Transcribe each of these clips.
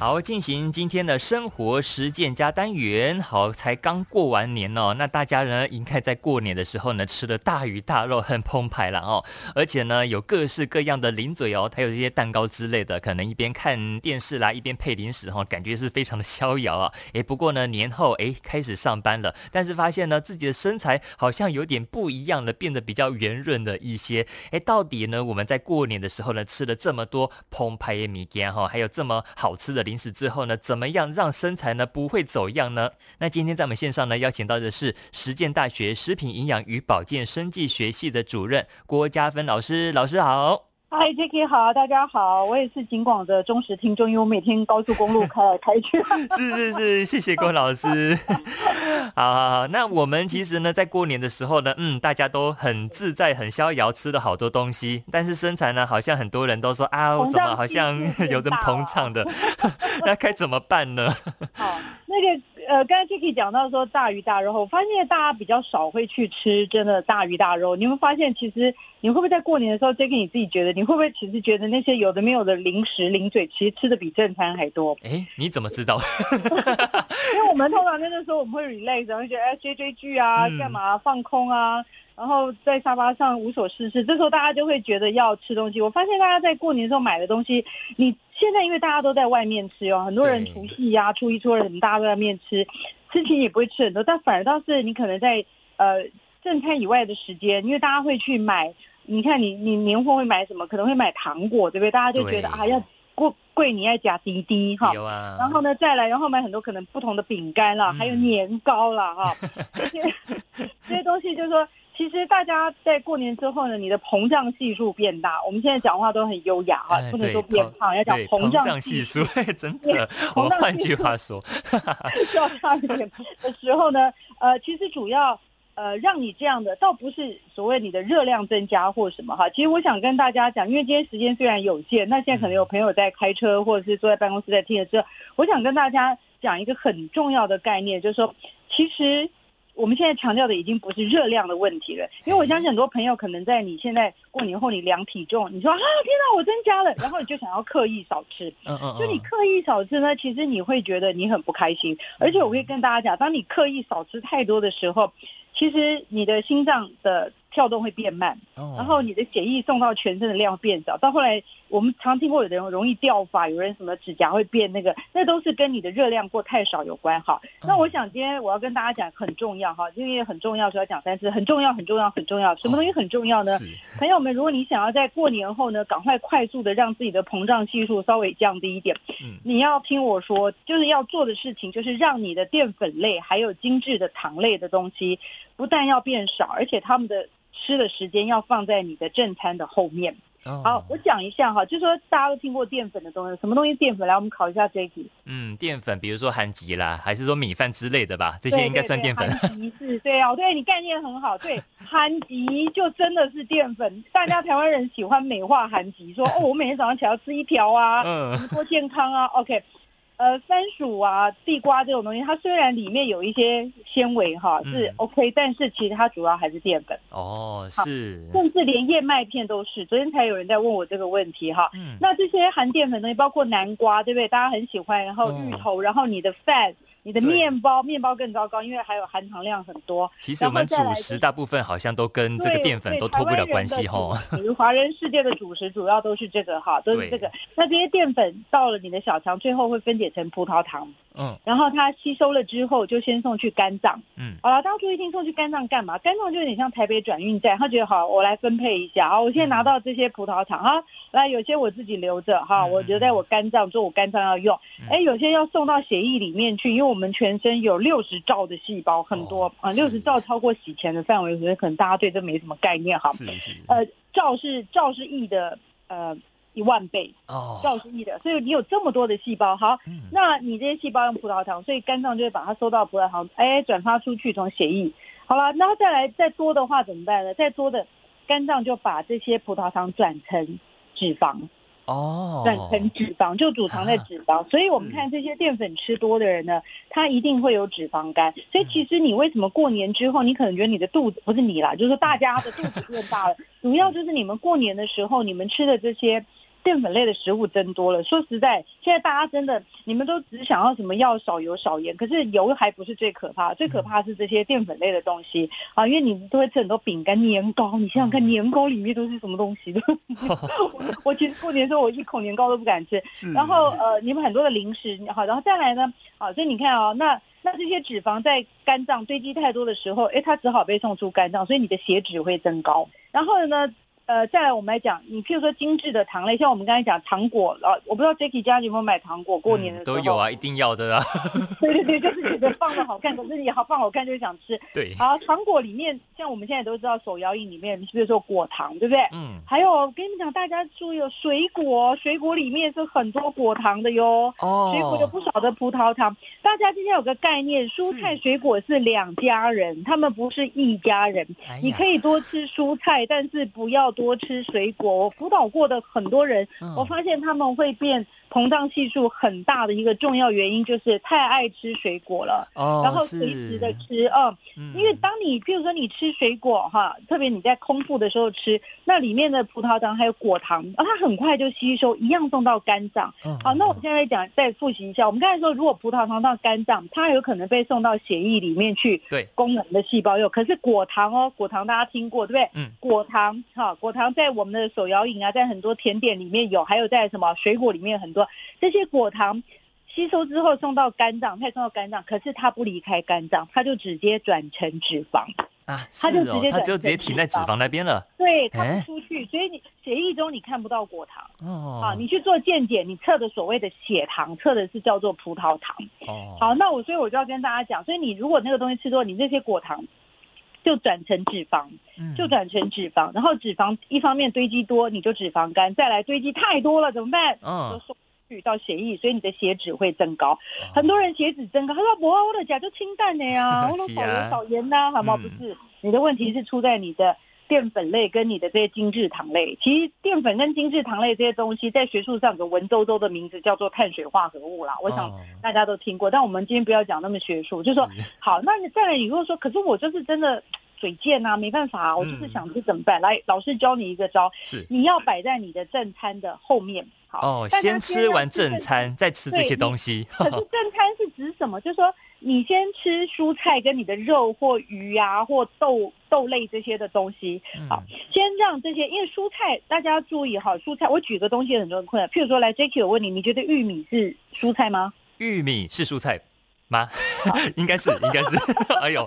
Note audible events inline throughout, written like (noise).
好，进行今天的生活实践加单元。好，才刚过完年哦，那大家呢应该在过年的时候呢吃了大鱼大肉，很澎湃了哦。而且呢有各式各样的零嘴哦，还有这些蛋糕之类的，可能一边看电视啦，一边配零食哈、哦，感觉是非常的逍遥啊。哎，不过呢年后哎开始上班了，但是发现呢自己的身材好像有点不一样了，变得比较圆润了一些。哎，到底呢我们在过年的时候呢吃了这么多澎湃的米干哈，还有这么好吃的零食之后呢，怎么样让身材呢不会走样呢？那今天在我们线上呢，邀请到的是实践大学食品营养与保健生计学系的主任郭佳芬老师，老师好。嗨，Jacky 好，大家好，我也是景广的忠实听众，因为我每天高速公路开来开去。(laughs) 是是是，谢谢郭老师。(laughs) 好好好，那我们其实呢，在过年的时候呢，嗯，大家都很自在、很逍遥，吃了好多东西，但是身材呢，好像很多人都说啊，我怎么好像有点膨胀的？(laughs) 那该怎么办呢？好，那个。呃，刚才 Kiki 讲到说大鱼大肉，我发现大家比较少会去吃真的大鱼大肉。你会发现，其实你会不会在过年的时候，Kiki 你自己觉得，你会不会其实觉得那些有的没有的零食零嘴，其实吃的比正餐还多？哎，你怎么知道？(laughs) 因为我们通常那个时候我们会 relax，然后觉得哎追追剧啊，干嘛放空啊。然后在沙发上无所事事，这时候大家就会觉得要吃东西。我发现大家在过年的时候买的东西，你现在因为大家都在外面吃哦，很多人除夕呀、初一、初二什么，大家都在外面吃，事情也不会吃很多，但反而倒是你可能在呃正餐以外的时间，因为大家会去买，你看你你年货会买什么？可能会买糖果，对不对？大家就觉得啊要过过年要加滴滴哈，啊、然后呢再来，然后买很多可能不同的饼干啦，嗯、还有年糕啦哈，这些 (laughs) 这些东西就是说。其实大家在过年之后呢，你的膨胀系数变大。我们现在讲话都很优雅哈，不能说变胖，要讲膨胀系数。真的，(laughs) 我换句话说，(laughs) 要差一点的时候呢，呃，其实主要呃让你这样的，倒不是所谓你的热量增加或什么哈。其实我想跟大家讲，因为今天时间虽然有限，那现在可能有朋友在开车或者是坐在办公室在听的时候，我想跟大家讲一个很重要的概念，就是说，其实。我们现在强调的已经不是热量的问题了，因为我相信很多朋友可能在你现在过年后你量体重，你说啊，天哪，我增加了，然后你就想要刻意少吃，嗯嗯，就你刻意少吃呢，其实你会觉得你很不开心，而且我可以跟大家讲，当你刻意少吃太多的时候，其实你的心脏的。跳动会变慢，然后你的血液送到全身的量变少。到后来，我们常听过有的人容易掉发，有人什么指甲会变那个，那都是跟你的热量过太少有关。哈，那我想今天我要跟大家讲很重要哈，因为很重要，所以要讲三次，很重要，很重要，很重要。什么东西很重要呢？朋友们，如果你想要在过年后呢，赶快快速的让自己的膨胀系数稍微降低一点，你要听我说，就是要做的事情就是让你的淀粉类还有精致的糖类的东西不但要变少，而且它们的。吃的时间要放在你的正餐的后面。Oh. 好，我讲一下哈，就是说大家都听过淀粉的东西，什么东西淀粉？来，我们考一下这一题。嗯，淀粉，比如说含吉啦，还是说米饭之类的吧？这些应该算淀粉。韩吉是，对啊，对你概念很好。对，含吉就真的是淀粉。大家台湾人喜欢美化含吉，说哦，我每天早上起来要吃一条啊，嗯，多健康啊。OK。呃，番薯啊、地瓜这种东西，它虽然里面有一些纤维哈是 OK，、嗯、但是其实它主要还是淀粉。哦，是。甚至连燕麦片都是。昨天才有人在问我这个问题哈。嗯。那这些含淀粉的东西，包括南瓜，对不对？大家很喜欢。然后芋头，哦、然后你的饭。你的面包，面包更糟糕，因为还有含糖量很多。其实我们主食大部分好像都跟这个淀粉都脱不了关系哈。比如华人世界的主食主要都是这个哈，都是这个。那这些淀粉到了你的小肠，最后会分解成葡萄糖。嗯，然后它吸收了之后，就先送去肝脏。嗯，好了，当初一听送去肝脏干嘛？肝脏就有点像台北转运站，他觉得好，我来分配一下。啊，我现在拿到这些葡萄糖哈，来有些我自己留着哈，我留在我肝脏做我肝脏要用。哎，有些要送到血液里面去，因为我们全身有六十兆的细胞，很多啊，六十兆超过洗钱的范围，所以可能大家对这没什么概念哈。是是。呃，兆是兆是亿的呃。一万倍哦，兆是亿的，所以你有这么多的细胞，好，嗯、那你这些细胞用葡萄糖，所以肝脏就会把它收到葡萄糖，哎，转发出去从血液，好了，然后再来再多的话怎么办呢？再多的肝脏就把这些葡萄糖转成脂肪，哦，转成脂肪就储藏在脂肪，啊、所以我们看这些淀粉吃多的人呢，他一定会有脂肪肝。所以其实你为什么过年之后，你可能觉得你的肚子不是你啦，就是大家的肚子变大了，(laughs) 主要就是你们过年的时候你们吃的这些。淀粉类的食物增多了。说实在，现在大家真的，你们都只想要什么要少油少盐，可是油还不是最可怕，最可怕是这些淀粉类的东西啊，因为你都会吃很多饼干、年糕，你想想看，年糕里面都是什么东西的？(laughs) 我其实过年的时候，我一口年糕都不敢吃。然后呃，你们很多的零食，好，然后再来呢，好，所以你看啊，那。那这些脂肪在肝脏堆积太多的时候，哎，它只好被送出肝脏，所以你的血脂会增高。然后呢？呃，再来我们来讲，你譬如说精致的糖类，像我们刚才讲糖果啊，我不知道 Jacky 家有没有买糖果，过年的时候、嗯、都有啊，一定要的啊。对对对，就是觉得放的好看，可是你好放好看就想吃。对。好，糖果里面，像我们现在都知道手摇饮里面，比如说果糖，对不对？嗯。还有，我跟你们讲，大家注意哦，水果，水果里面是很多果糖的哟。哦。水果有不少的葡萄糖。大家今天有个概念，蔬菜水果是两家人，他们不是一家人。哎、你可以多吃蔬菜，但是不要多吃水果。我辅导过的很多人，我发现他们会变。膨胀系数很大的一个重要原因就是太爱吃水果了，哦、然后随时的吃，嗯，嗯，因为当你譬如说你吃水果哈，特别你在空腹的时候吃，那里面的葡萄糖还有果糖，啊，它很快就吸收，一样送到肝脏。嗯、好，那我们现在讲再复习一下，我们刚才说如果葡萄糖到肝脏，它有可能被送到血液里面去，对，功能的细胞用。可是果糖哦，果糖大家听过对不对？嗯，果糖哈，果糖在我们的手摇饮啊，在很多甜点里面有，还有在什么水果里面很多。这些果糖吸收之后送到肝脏，再送到肝脏，可是它不离开肝脏，它就直接转成脂肪啊，它就直接它就直接停在脂肪那边了。对，它不出去，所以你血液中你看不到果糖。哦，好，你去做健检，你测的所谓的血糖，测的是叫做葡萄糖。哦，好，那我所以我就要跟大家讲，所以你如果那个东西吃多，你这些果糖就转成脂肪，就转成脂肪，然后脂肪一方面堆积多，你就脂肪肝，再来堆积太多了怎么办？嗯。到血液，所以你的血脂会增高。哦、很多人血脂增高，他说：“不，我的钾就清淡的呀，(laughs) 我都少油少盐呐，好吗？”不是，你的问题是出在你的淀粉类跟你的这些精制糖类。其实淀粉跟精制糖类这些东西，在学术上有个文绉绉的名字叫做碳水化合物啦。我想大家都听过，但我们今天不要讲那么学术，就是说，好，那你再来，你如果说，可是我就是真的。嘴贱啊，没办法啊，我就是想吃怎么办？嗯、来，老师教你一个招，是你要摆在你的正餐的后面。好，哦，先吃完正餐再吃这些东西。可是正餐是指什么？就是说你先吃蔬菜跟你的肉或鱼啊或豆豆类这些的东西。好，嗯、先让这些，因为蔬菜大家要注意哈，蔬菜我举个东西很多人困难，譬如说来 Jacky 我问你，你觉得玉米是蔬菜吗？玉米是蔬菜。吗？(laughs) 应该是，应该是。(laughs) 哎呦，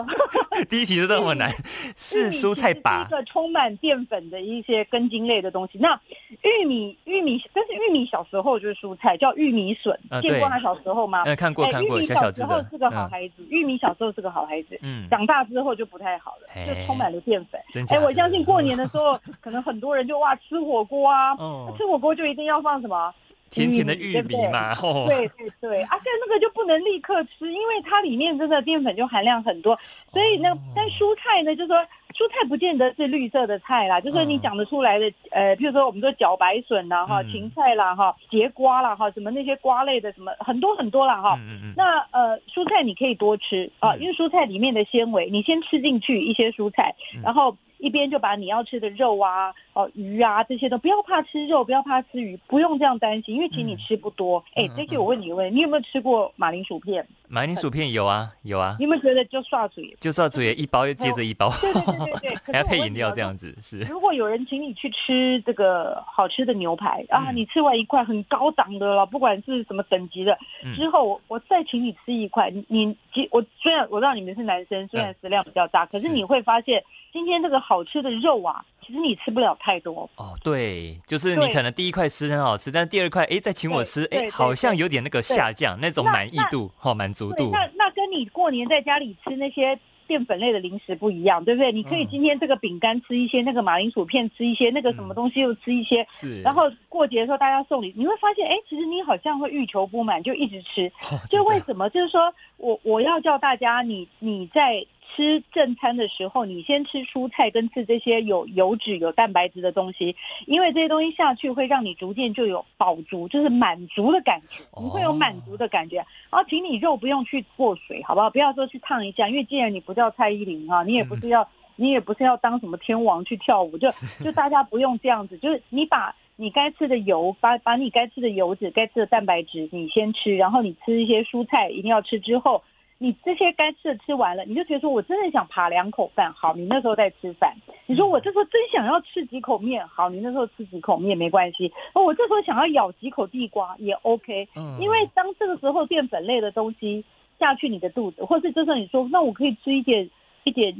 (laughs) 第一题就这么难，是蔬菜吧？一个充满淀粉的一些根茎类的东西。那玉米，玉米，但是玉米小时候就是蔬菜，叫玉米笋。见过他小时候吗？嗯，看过，看过。玉米小时候是个好孩子，玉米小时候是个好孩子。嗯，长大之后就不太好了，就充满了淀粉。哎，我相信过年的时候，可能很多人就哇吃火锅啊，吃火锅就一定要放什么？甜甜的玉米嘛，对？对对，啊，且那个就不能立刻吃，因为它里面真的淀粉就含量很多，所以那，但蔬菜呢，就是说蔬菜不见得是绿色的菜啦，就是说你讲得出来的，呃，譬如说我们说茭白笋啦，哈，芹菜啦，哈，节瓜啦，哈，什么那些瓜类的，什么很多很多啦，哈，那呃，蔬菜你可以多吃啊，因为蔬菜里面的纤维，你先吃进去一些蔬菜，然后。一边就把你要吃的肉啊、哦鱼啊这些都不要怕吃肉，不要怕吃鱼，不用这样担心，因为其实你吃不多。哎、嗯，这些我问你一个问题，你有没有吃过马铃薯片？马铃薯片有啊，有啊。你有没有觉得就刷嘴？就刷嘴，一包又接着一包。对对对对对，(laughs) 还要配饮料这样子是。如果有人请你去吃这个好吃的牛排啊，你吃完一块很高档的了，不管是什么等级的，之后我我再请你吃一块，你你我虽然我知道你们是男生，虽然食量比较大，可是你会发现今天这个好吃的肉啊。其实你吃不了太多哦，对，就是你可能第一块吃很好吃，但第二块哎再请我吃，哎好像有点那个下降那种满意度哈满足度。那那跟你过年在家里吃那些淀粉类的零食不一样，对不对？你可以今天这个饼干吃一些，那个马铃薯片吃一些，那个什么东西又吃一些，是。然后过节的时候大家送礼，你会发现哎，其实你好像会欲求不满，就一直吃。就为什么？就是说我我要叫大家，你你在。吃正餐的时候，你先吃蔬菜跟吃这些有油脂、有蛋白质的东西，因为这些东西下去会让你逐渐就有饱足，就是满足的感觉，你会有满足的感觉。然后，请你肉不用去过水，好不好？不要说去烫一下，因为既然你不叫蔡依林啊，你也不是要，你也不是要当什么天王去跳舞，就 (laughs) 就大家不用这样子，就是你把。你该吃的油，把把你该吃的油脂、该吃的蛋白质你先吃，然后你吃一些蔬菜，一定要吃之后。你这些该吃的吃完了，你就觉得说我真的想扒两口饭，好，你那时候再吃饭。你说我这时候真想要吃几口面，好，你那时候吃几口面没关系。哦，我这时候想要咬几口地瓜也 OK，因为当这个时候淀粉类的东西下去你的肚子，或是这时候你说那我可以吃一点一点。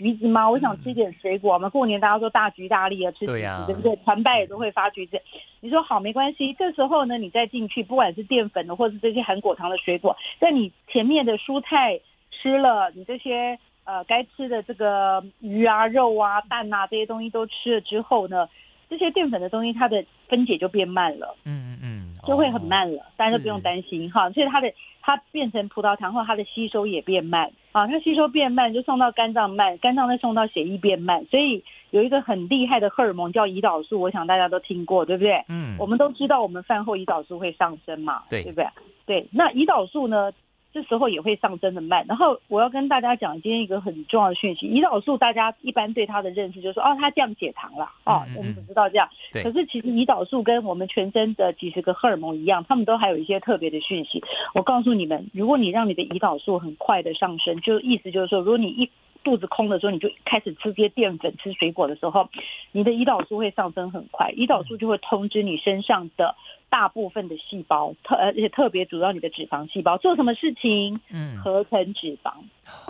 橘子吗？我想吃一点水果。我们过年大家都大橘大利啊，吃橘子对，不对？团拜也都会发橘子。你说好没关系，这时候呢，你再进去，不管是淀粉的，或是这些含果糖的水果，在你前面的蔬菜吃了，你这些呃该吃的这个鱼啊、肉啊、蛋啊这些东西都吃了之后呢，这些淀粉的东西它的分解就变慢了。嗯嗯嗯。就会很慢了，大家都不用担心哈。所以它的它变成葡萄糖后，它的吸收也变慢啊。它吸收变慢，就送到肝脏慢，肝脏再送到血液变慢。所以有一个很厉害的荷尔蒙叫胰岛素，我想大家都听过，对不对？嗯。我们都知道，我们饭后胰岛素会上升嘛，对，对不对？对。那胰岛素呢？这时候也会上升的慢，然后我要跟大家讲今天一个很重要的讯息：胰岛素，大家一般对它的认识就是说，哦，它降血糖了，哦，我们只知道这样。对。可是其实胰岛素跟我们全身的几十个荷尔蒙一样，它们都还有一些特别的讯息。我告诉你们，如果你让你的胰岛素很快的上升，就意思就是说，如果你一肚子空的时候，你就开始吃这些淀粉、吃水果的时候，你的胰岛素会上升很快，胰岛素就会通知你身上的。大部分的细胞，特而且特别主要你的脂肪细胞做什么事情？嗯，合成脂肪。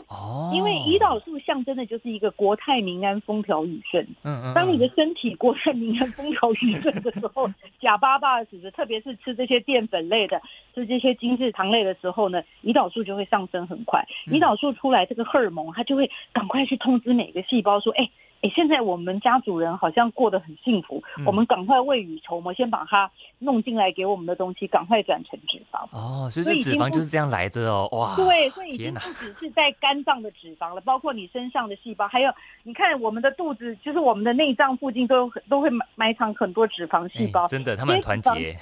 哦，因为胰岛素象征的就是一个国泰民安、风调雨顺。嗯嗯。当你的身体国泰民安、风调雨顺的时候，(laughs) 假巴巴的时候，特别是吃这些淀粉类的、吃这些精制糖类的时候呢，胰岛素就会上升很快。胰岛素出来，这个荷尔蒙它就会赶快去通知每个细胞说：“哎。”哎，现在我们家主人好像过得很幸福，嗯、我们赶快未雨绸缪，先把它弄进来给我们的东西，赶快转成脂肪。哦，所以这脂肪就是这样来的哦，哇！对，所以已经不只是在肝脏的脂肪了，包括你身上的细胞，还有你看我们的肚子，就是我们的内脏附近都都会埋埋藏很多脂肪细胞。真的，他们很团结。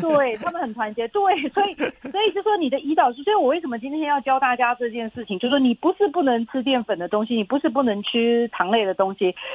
对，他们很团结。对，所以所以就说你的胰岛素，所以我为什么今天要教大家这件事情，就是说你不是不能吃淀粉的东西，你不是不能吃糖类的东西。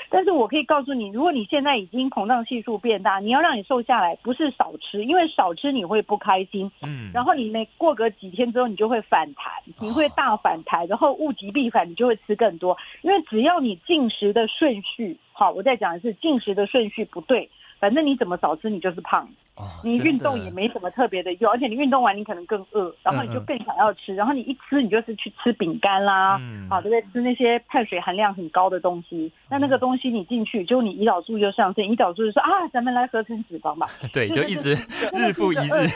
但是我可以告诉你，如果你现在已经膨胀系数变大，你要让你瘦下来，不是少吃，因为少吃你会不开心。嗯，然后你每过个几天之后，你就会反弹，你会大反弹，然后物极必反，你就会吃更多。因为只要你进食的顺序，好，我再讲一次进食的顺序不对，反正你怎么少吃，你就是胖。哦、你运动也没什么特别的用，而且你运动完你可能更饿，然后你就更想要吃，嗯嗯，然后你一吃你就是去吃饼干啦，嗯、啊，对不对？吃那些碳水含量很高的东西，那、嗯、那个东西你进去，就你胰岛素就上升，胰岛素就说啊，咱们来合成脂肪吧。(laughs) 对，就一直 (laughs) 日复一日，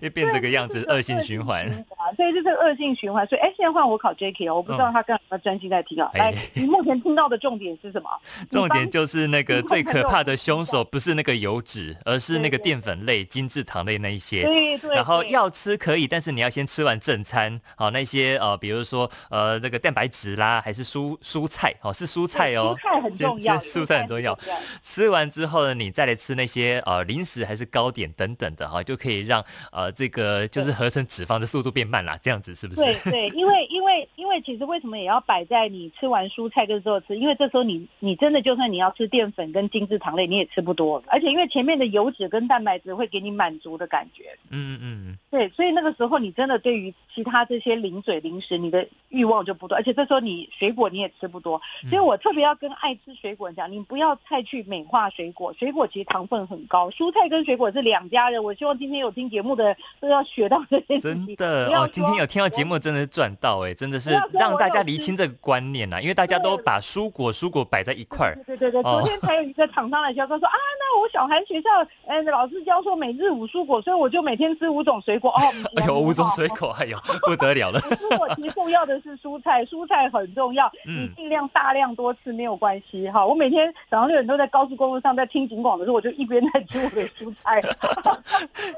就 (laughs) 变这个样子，恶性循环。对，就是恶性循环。所以，哎，现在换我考 Jacky 哦，我不知道他干嘛专心在听啊。嗯、来，你目前听到的重点是什么？(laughs) 重点就是那个最可怕的凶手不是那个油脂，而是那个淀粉。类精制糖类那一些，对对，然后要吃可以，但是你要先吃完正餐，好那些呃，比如说呃那个蛋白质啦，还是蔬蔬菜，哦是蔬菜哦，蔬菜很重要，蔬菜很重要。吃完之后呢，你再来吃那些呃零食还是糕点等等的哈，就可以让呃这个就是合成脂肪的速度变慢啦，这样子是不是？对对，因为因为因为其实为什么也要摆在你吃完蔬菜跟之后吃？因为这时候你你真的就算你要吃淀粉跟精制糖类，你也吃不多，而且因为前面的油脂跟蛋白质。会给你满足的感觉，嗯嗯嗯，对，所以那个时候你真的对于其他这些零嘴零食，你的欲望就不多，而且这时候你水果你也吃不多，所以我特别要跟爱吃水果讲，你不要太去美化水果，水果其实糖分很高，蔬菜跟水果是两家人。我希望今天有听节目的都要学到这件事情。真的哦，今天有听到节目真的是赚到哎，真的是让大家厘清这个观念呐，因为大家都把蔬果蔬果摆在一块儿。对对对，昨天才有一个厂商来教，他说啊，那我小孩学校嗯老师教说每日五蔬果，所以我就每天吃五种水果哦。哎呦，五种水果，哎呦，不得了了。蔬果其实重要的是蔬菜，蔬菜很重要，你尽量大量多吃没有关系哈。我每天早上六点都在高速公路上在听警广的时候，我就一边在吃我的蔬菜。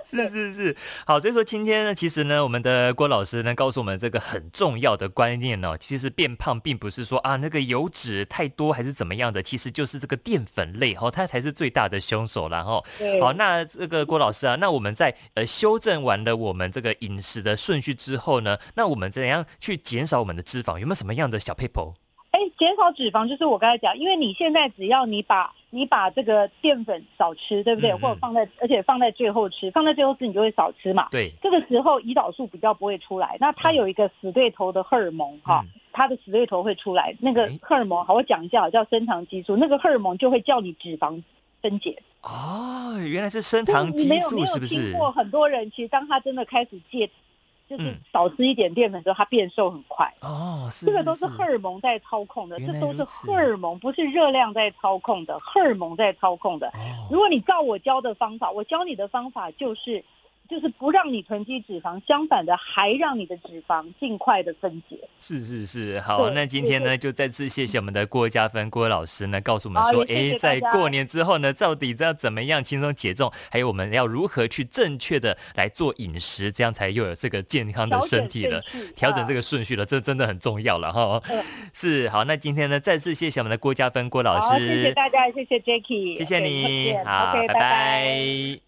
是是是，好，所以说今天呢，其实呢，我们的郭老师呢告诉我们这个很重要的观念呢，其实变胖并不是说啊那个油脂太多还是怎么样的，其实就是这个淀粉类哈，它才是最大的凶手然后。好，那这个郭老师啊，那我们在呃修正完了我们这个饮食的顺序之后呢，那我们怎样去减少我们的脂肪？有没有什么样的小撇步？哎，减少脂肪就是我刚才讲，因为你现在只要你把。你把这个淀粉少吃，对不对？嗯嗯或者放在，而且放在最后吃，放在最后吃你就会少吃嘛。对，这个时候胰岛素比较不会出来。那它有一个死对头的荷尔蒙哈，嗯、它的死对头会出来。那个荷尔蒙，好，我讲一下，叫升糖激素。那个荷尔蒙就会叫你脂肪分解。哦，原来是升糖激素，是不是？听过很多人，其实当他真的开始戒。就是少吃一点淀粉之后，它变瘦很快。哦，这个都是荷尔蒙在操控的，这都是荷尔蒙，不是热量在操控的，荷尔蒙在操控的。如果你照我教的方法，我教你的方法就是。就是不让你囤积脂肪，相反的还让你的脂肪尽快的分解。是是是，好，那今天呢就再次谢谢我们的郭嘉芬郭老师呢，告诉我们说，哎，在过年之后呢，到底要怎么样轻松减重，还有我们要如何去正确的来做饮食，这样才又有这个健康的身体了，调整这个顺序了，这真的很重要了哈。(laughs) 是，好，那今天呢再次谢谢我们的郭嘉芬郭老师，谢谢大家，谢谢 Jacky，谢谢你，好，拜拜。